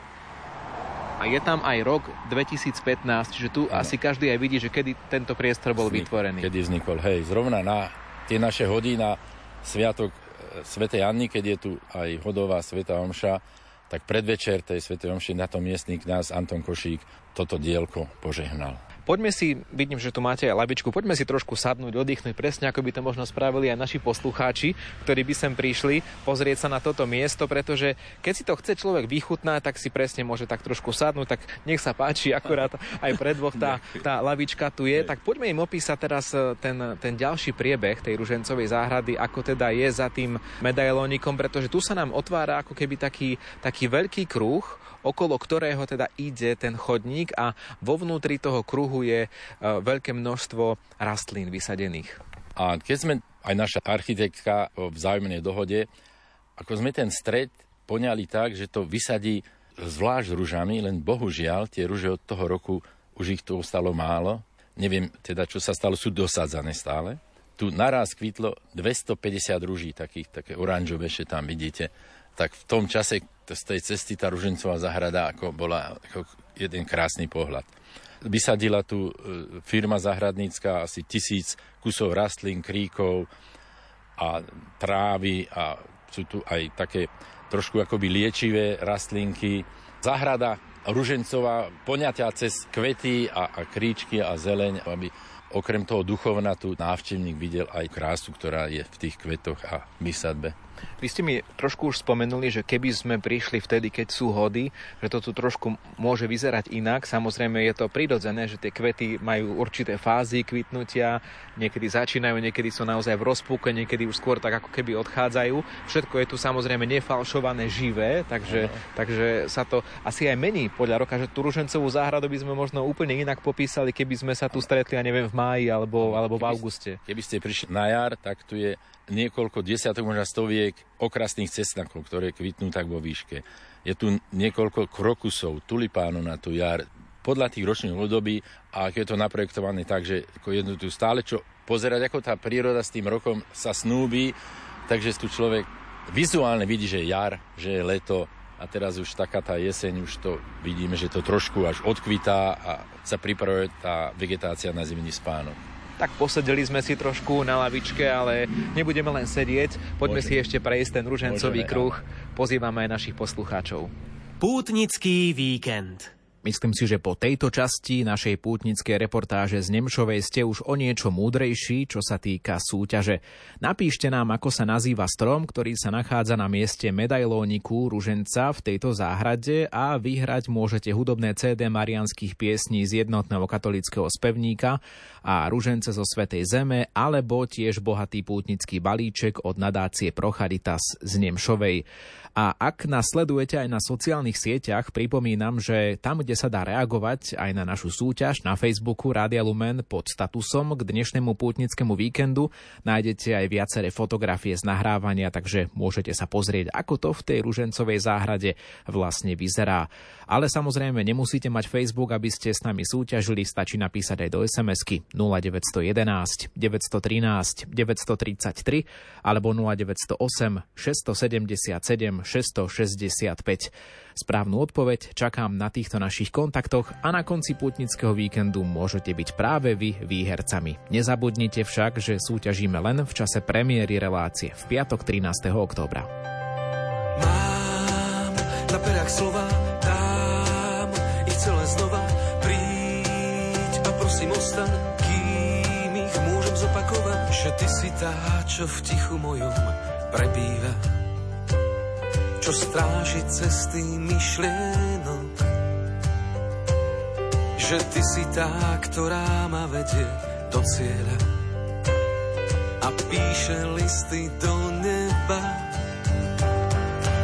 A je tam aj rok 2015, čiže tu ano. asi každý aj vidí, že kedy tento priestor bol Vznik, vytvorený. Kedy vznikol, hej, zrovna na tie naše hody na Sviatok e, Svetej Anny, keď je tu aj hodová Sveta Omša, tak predvečer tej Svetej Omši na tom miestný kňaz Anton Košík toto dielko požehnal. Poďme si, vidím, že tu máte aj labičku, poďme si trošku sadnúť, oddychnúť, presne ako by to možno spravili aj naši poslucháči, ktorí by sem prišli pozrieť sa na toto miesto, pretože keď si to chce človek vychutnať, tak si presne môže tak trošku sadnúť, tak nech sa páči, akurát aj pre dvoch tá, tá lavička tu je. Tak poďme im opísať teraz e, ten, ten ďalší priebeh tej ružencovej záhrady, ako teda je za tým medailónikom, pretože tu sa nám otvára ako keby taký, taký veľký kruh, okolo ktorého teda ide ten chodník a vo vnútri toho kruhu je e, veľké množstvo rastlín vysadených. A keď sme, aj naša architektka v vzájomnej dohode, ako sme ten stred poňali tak, že to vysadí zvlášť rúžami, len bohužiaľ tie rúže od toho roku už ich tu ostalo málo. Neviem teda, čo sa stalo, sú dosadzané stále. Tu naraz kvitlo 250 rúží, takých, také oranžové, ešte tam vidíte. Tak v tom čase, z tej cesty tá Ružencová zahrada ako bola ako jeden krásny pohľad. Vysadila tu e, firma zahradnícka asi tisíc kusov rastlín, kríkov a trávy a sú tu aj také trošku akoby liečivé rastlinky. Zahrada Ružencová poňatia cez kvety a, a kríčky a zeleň, aby okrem toho duchovna tu návštevník videl aj krásu, ktorá je v tých kvetoch a vysadbe. Vy ste mi trošku už spomenuli, že keby sme prišli vtedy, keď sú hody, že to tu trošku môže vyzerať inak. Samozrejme je to prirodzené, že tie kvety majú určité fázy kvitnutia, niekedy začínajú, niekedy sú naozaj v rozpúke, niekedy už skôr tak ako keby odchádzajú. Všetko je tu samozrejme nefalšované, živé, takže, takže sa to asi aj mení podľa roka, že tú ružencovú záhradu by sme možno úplne inak popísali, keby sme sa tu stretli, ja neviem, v máji alebo, alebo v auguste. Keby ste prišli na jar, tak tu je niekoľko desiatok, možno stoviek stovoriek okrasných cestnakov, ktoré kvitnú tak vo výške. Je tu niekoľko krokusov, tulipánov na tú jar, podľa tých ročných období a je to naprojektované tak, že jednu tu stále čo pozerať, ako tá príroda s tým rokom sa snúbi, takže tu človek vizuálne vidí, že je jar, že je leto a teraz už taká tá jeseň, už to vidíme, že to trošku až odkvitá a sa pripravuje tá vegetácia na zimný spánok. Tak posedeli sme si trošku na lavičke, ale nebudeme len sedieť. Poďme Môžeme. si ešte prejsť ten ružencový Môžeme, kruh. Pozývame aj našich poslucháčov. Pútnický víkend. Myslím si, že po tejto časti našej pútnickej reportáže z Nemšovej ste už o niečo múdrejší, čo sa týka súťaže. Napíšte nám, ako sa nazýva strom, ktorý sa nachádza na mieste medailóniku Ruženca v tejto záhrade a vyhrať môžete hudobné CD marianských piesní z jednotného katolického spevníka a Ružence zo Svetej Zeme alebo tiež bohatý pútnický balíček od nadácie Procharitas z Nemšovej. A ak nás sledujete aj na sociálnych sieťach, pripomínam, že tam, kde sa dá reagovať aj na našu súťaž na Facebooku Rádia Lumen pod statusom k dnešnému pútnickému víkendu, nájdete aj viaceré fotografie z nahrávania, takže môžete sa pozrieť, ako to v tej ružencovej záhrade vlastne vyzerá. Ale samozrejme nemusíte mať Facebook, aby ste s nami súťažili, stačí napísať aj do SMS-ky 0911 913 933 alebo 0908 677 665. Správnu odpoveď čakám na týchto našich kontaktoch a na konci putnického víkendu môžete byť práve vy výhercami. Nezabudnite však, že súťažíme len v čase premiéry relácie v piatok 13. októbra. Mám na perách slova, dám ich celé znova, príď a prosím ostan, kým ich môžem zopakovať, že ty si tá, čo v tichu mojom prebýva čo stráži cesty myšlienok. Že ty si tá, ktorá ma vedie do cieľa a píše listy do neba.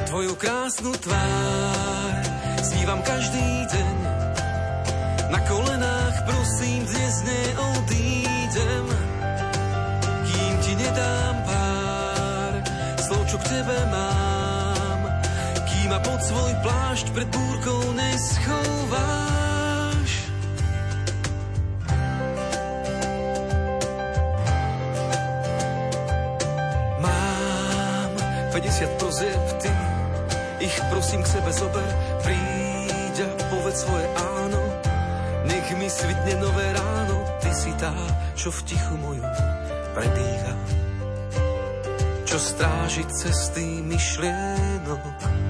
Tvoju krásnu tvár snívam každý deň. Na kolenách prosím, dnes neodídem, kým ti nedám pár slov, čo k tebe mám ma pod svoj plášť pred búrkou neschováš. Mám 50 prozieb, ty ich prosím k sebe zober, príď a povedz svoje áno, nech mi svitne nové ráno, ty si tá, čo v tichu moju prebíha, čo stráži cesty myšlienok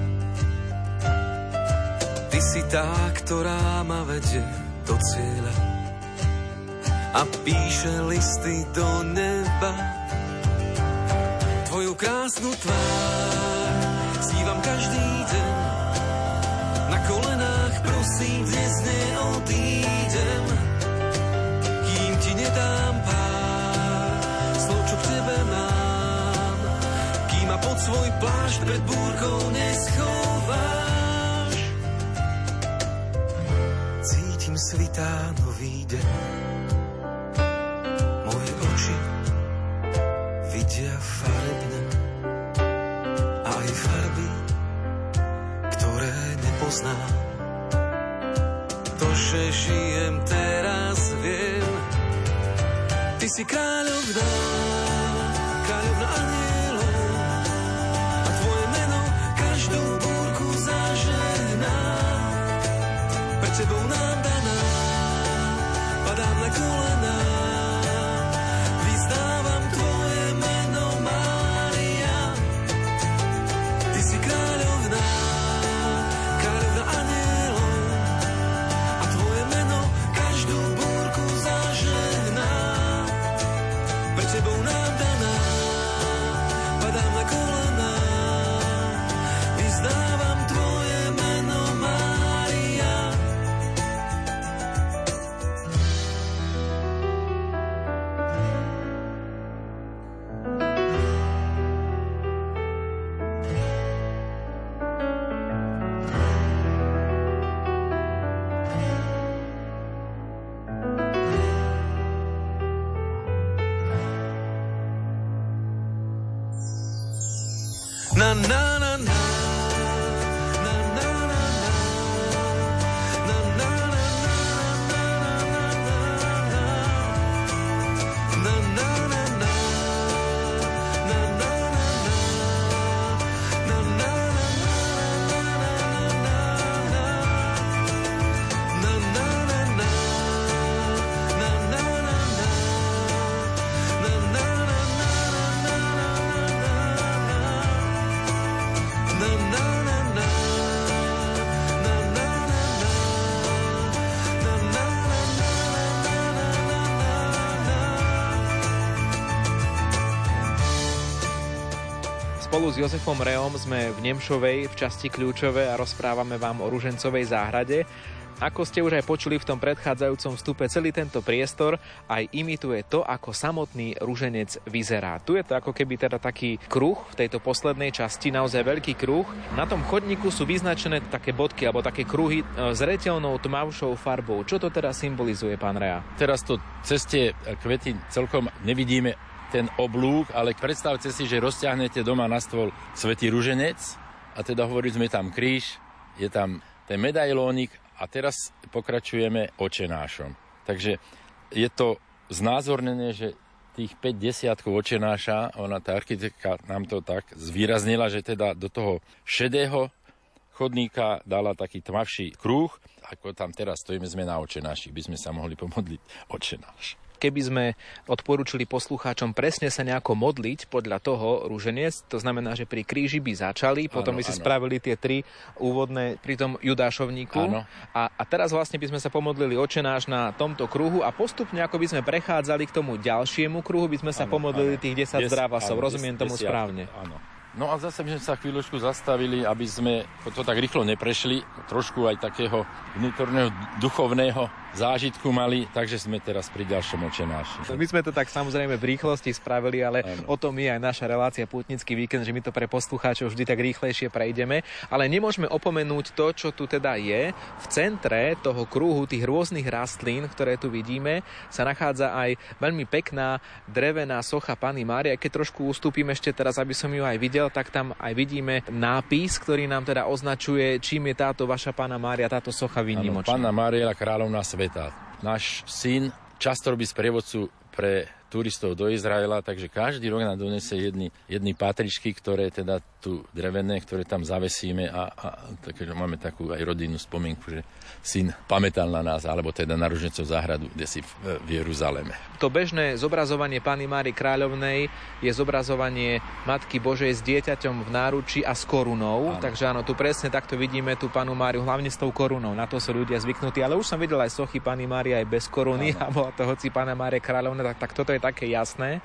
si tá, ktorá ma vedie do cieľa a píše listy do neba. Tvoju krásnu tvár snívam každý deň. Na kolenách prosím, dnes neodídem, kým ti nedám pár slov, čo k tebe mám, kým ma pod svoj plášť pred búrkou neschovám. Nový. Moje oči vidia farebne aj farby, ktoré nepoznám. To, že žijem teraz, viem. Ty si kráľovná, kráľovná Spolu s Jozefom Reom sme v Nemšovej v časti kľúčové a rozprávame vám o Ružencovej záhrade. Ako ste už aj počuli v tom predchádzajúcom vstupe, celý tento priestor aj imituje to, ako samotný ruženec vyzerá. Tu je to ako keby teda taký kruh v tejto poslednej časti, naozaj veľký kruh. Na tom chodníku sú vyznačené také bodky alebo také kruhy e, zreteľnou tmavšou farbou. Čo to teda symbolizuje, pán Rea? Teraz to ceste kvety celkom nevidíme ten oblúk, ale predstavte si, že rozťahnete doma na stôl svetý ruženec a teda hovorili sme tam kríž, je tam ten medailónik a teraz pokračujeme očenášom. Takže je to znázornené, že tých 5 desiatkov očenáša, ona tá architektka nám to tak zvýraznila, že teda do toho šedého chodníka dala taký tmavší kruh, ako tam teraz stojíme, sme na očenáši, by sme sa mohli pomodliť očenáš keby sme odporúčili poslucháčom presne sa nejako modliť podľa toho rúženec, to znamená, že pri kríži by začali, potom ano, by si ano. spravili tie tri úvodné pri tom Judášovníku a, a teraz vlastne by sme sa pomodlili očenáš na tomto kruhu a postupne ako by sme prechádzali k tomu ďalšiemu kruhu, by sme sa ano, pomodlili ano. tých 10 zdravasov. Rozumiem tomu správne. Áno. No a zase by sme sa chvíľočku zastavili, aby sme to tak rýchlo neprešli, trošku aj takého vnútorného duchovného zážitku mali, takže sme teraz pri ďalšom očenáši. My sme to tak samozrejme v rýchlosti spravili, ale ano. o tom je aj naša relácia Pútnický víkend, že my to pre poslucháčov vždy tak rýchlejšie prejdeme, ale nemôžeme opomenúť to, čo tu teda je. V centre toho kruhu tých rôznych rastlín, ktoré tu vidíme, sa nachádza aj veľmi pekná drevená socha Pany Mária. Keď trošku ustúpim ešte teraz, aby som ju aj videl, tak tam aj vidíme nápis, ktorý nám teda označuje, čím je táto vaša Pána Mária, táto socha výnimočná. Pána Mária, kráľovná sveta sveta. Náš syn často robí sprievodcu pre turistov do Izraela, takže každý rok nám donese jedny, jedny patričky, ktoré teda tu drevené, ktoré tam zavesíme a, a takže máme takú aj rodinnú spomienku, že syn pamätal na nás, alebo teda na Ružnecov záhradu, kde si v, v Jeruzaleme. To bežné zobrazovanie Pany Máry Kráľovnej je zobrazovanie Matky Božej s dieťaťom v náruči a s korunou, áno. takže áno, tu presne takto vidíme tú Panu Máriu, hlavne s tou korunou, na to sú ľudia zvyknutí, ale už som videl aj sochy Pany Mári aj bez koruny áno. a bola to hoci Pana Mária Kráľovna, tak, tak toto je také jasné.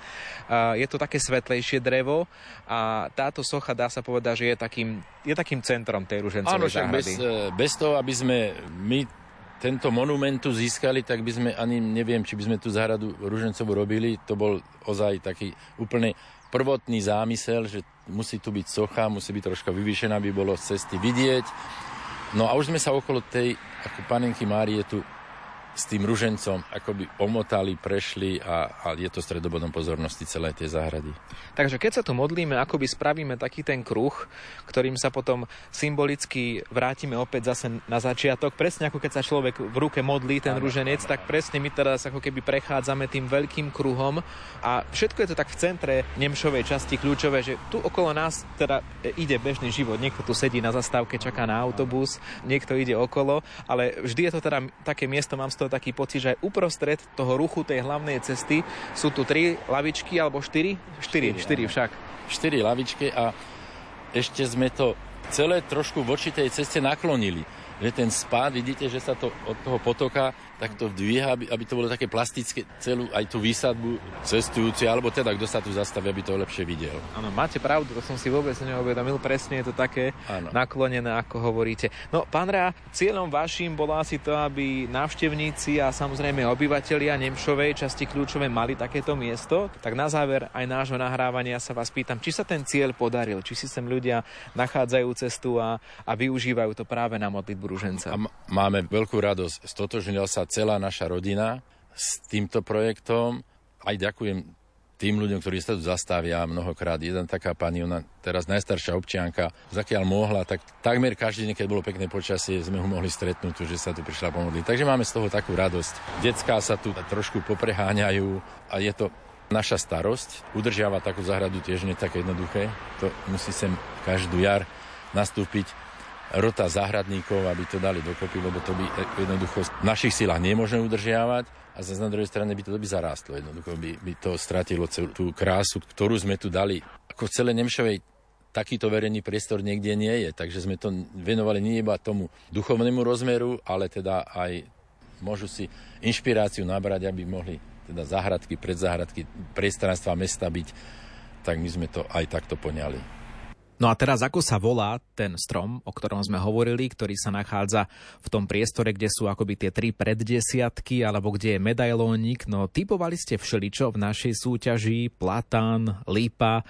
Je to také svetlejšie drevo a táto socha dá sa povedať, že je takým, je takým centrom tej ružencovej Áno, však bez, e, bez toho, aby sme my tento monument tu získali, tak by sme ani neviem, či by sme tú záhradu Ružencovú robili. To bol ozaj taký úplne prvotný zámysel, že musí tu byť socha, musí byť troška vyvýšená, aby bolo z cesty vidieť. No a už sme sa okolo tej, ako panenky Márie tu s tým ružencom akoby omotali, prešli a, a je to stredobodom pozornosti celej tej záhrady. Takže keď sa tu modlíme, akoby spravíme taký ten kruh, ktorým sa potom symbolicky vrátime opäť zase na začiatok, presne ako keď sa človek v ruke modlí ten ruženec, tak presne my teraz ako keby prechádzame tým veľkým kruhom a všetko je to tak v centre Nemšovej časti kľúčové, že tu okolo nás teda ide bežný život. Niekto tu sedí na zastávke, čaká na autobus, niekto ide okolo, ale vždy je to teda také miesto, mám z toho to taký pocit, že uprostred toho ruchu tej hlavnej cesty sú tu tri lavičky alebo štyri? Štyri, štyri, štyri však. Štyri lavičky a ešte sme to celé trošku voči tej ceste naklonili že ten spád, vidíte, že sa to od toho potoka takto vdvíha, aby, aby to bolo také plastické, celú aj tú výsadbu cestujúci, alebo teda kto sa tu zastaví, aby to lepšie videl. Áno, máte pravdu, to som si vôbec neuvedomil, presne je to také ano. naklonené, ako hovoríte. No, pán Rea, cieľom vašim bolo asi to, aby návštevníci a samozrejme obyvatelia Nemšovej časti kľúčové mali takéto miesto. Tak na záver aj nášho nahrávania sa vás pýtam, či sa ten cieľ podaril, či si sem ľudia nachádzajú cestu a, a využívajú to práve na modlitbu Ruženca. A máme veľkú radosť. Stotožnila sa celá naša rodina s týmto projektom. Aj ďakujem tým ľuďom, ktorí sa tu zastavia mnohokrát. Jedna taká pani, ona teraz najstaršia občianka, zakiaľ mohla, tak takmer každý deň, keď bolo pekné počasie, sme ho mohli stretnúť, že sa tu prišla pomodliť. Takže máme z toho takú radosť. Detská sa tu trošku popreháňajú a je to naša starosť. Udržiavať takú zahradu tiež nie také jednoduché. To musí sem každú jar nastúpiť rota záhradníkov, aby to dali dokopy, lebo to by jednoducho v našich silách nemôžeme udržiavať a zase na druhej strane by to by zarástlo jednoducho, by, by to stratilo celú tú krásu, ktorú sme tu dali. Ako v celej Nemšovej takýto verejný priestor niekde nie je, takže sme to venovali nie iba tomu duchovnému rozmeru, ale teda aj môžu si inšpiráciu nabrať, aby mohli teda záhradky, predzahradky, priestranstva mesta byť, tak my sme to aj takto poňali. No a teraz ako sa volá ten strom, o ktorom sme hovorili, ktorý sa nachádza v tom priestore, kde sú akoby tie tri preddesiatky, alebo kde je medailónik. No typovali ste všeličo v našej súťaži, platán, lípa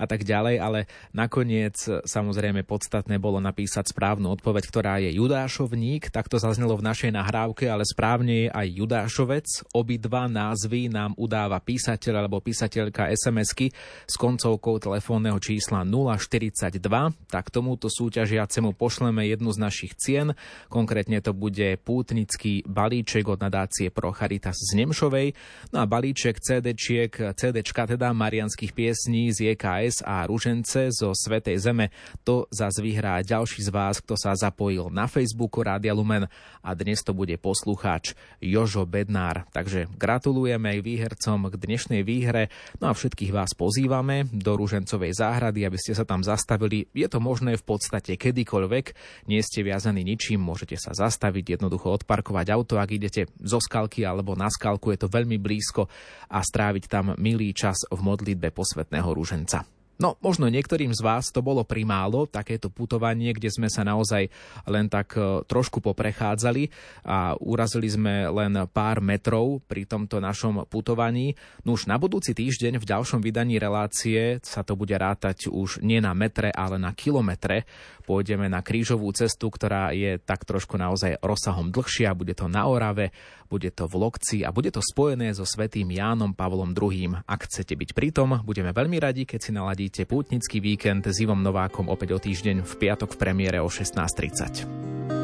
a tak ďalej, ale nakoniec samozrejme podstatné bolo napísať správnu odpoveď, ktorá je Judášovník, tak to zaznelo v našej nahrávke, ale správne je aj Judášovec. Obidva názvy nám udáva písateľ alebo písateľka SMS-ky s koncovkou telefónneho čísla 042, tak tomuto súťažiacemu pošleme jednu z našich cien, konkrétne to bude pútnický balíček od nadácie Pro Charitas z Nemšovej, no a balíček CD-čiek, CD-čka teda marianských piesní z JKS ples a ružence zo Svetej Zeme. To zas vyhrá ďalší z vás, kto sa zapojil na Facebooku Rádia Lumen a dnes to bude poslucháč Jožo Bednár. Takže gratulujeme aj výhercom k dnešnej výhre. No a všetkých vás pozývame do Ružencovej záhrady, aby ste sa tam zastavili. Je to možné v podstate kedykoľvek. Nie ste viazaní ničím, môžete sa zastaviť, jednoducho odparkovať auto, ak idete zo skalky alebo na skalku, je to veľmi blízko a stráviť tam milý čas v modlitbe posvetného rúženca. No, možno niektorým z vás to bolo primálo, takéto putovanie, kde sme sa naozaj len tak e, trošku poprechádzali a urazili sme len pár metrov pri tomto našom putovaní. No už na budúci týždeň v ďalšom vydaní relácie sa to bude rátať už nie na metre, ale na kilometre. Pôjdeme na krížovú cestu, ktorá je tak trošku naozaj rozsahom dlhšia. Bude to na Orave, bude to v Lokci a bude to spojené so svetým Jánom Pavlom II. Ak chcete byť pritom, budeme veľmi radi, keď si naladíte pútnický víkend s Ivom Novákom opäť o týždeň v piatok v premiére o 16.30.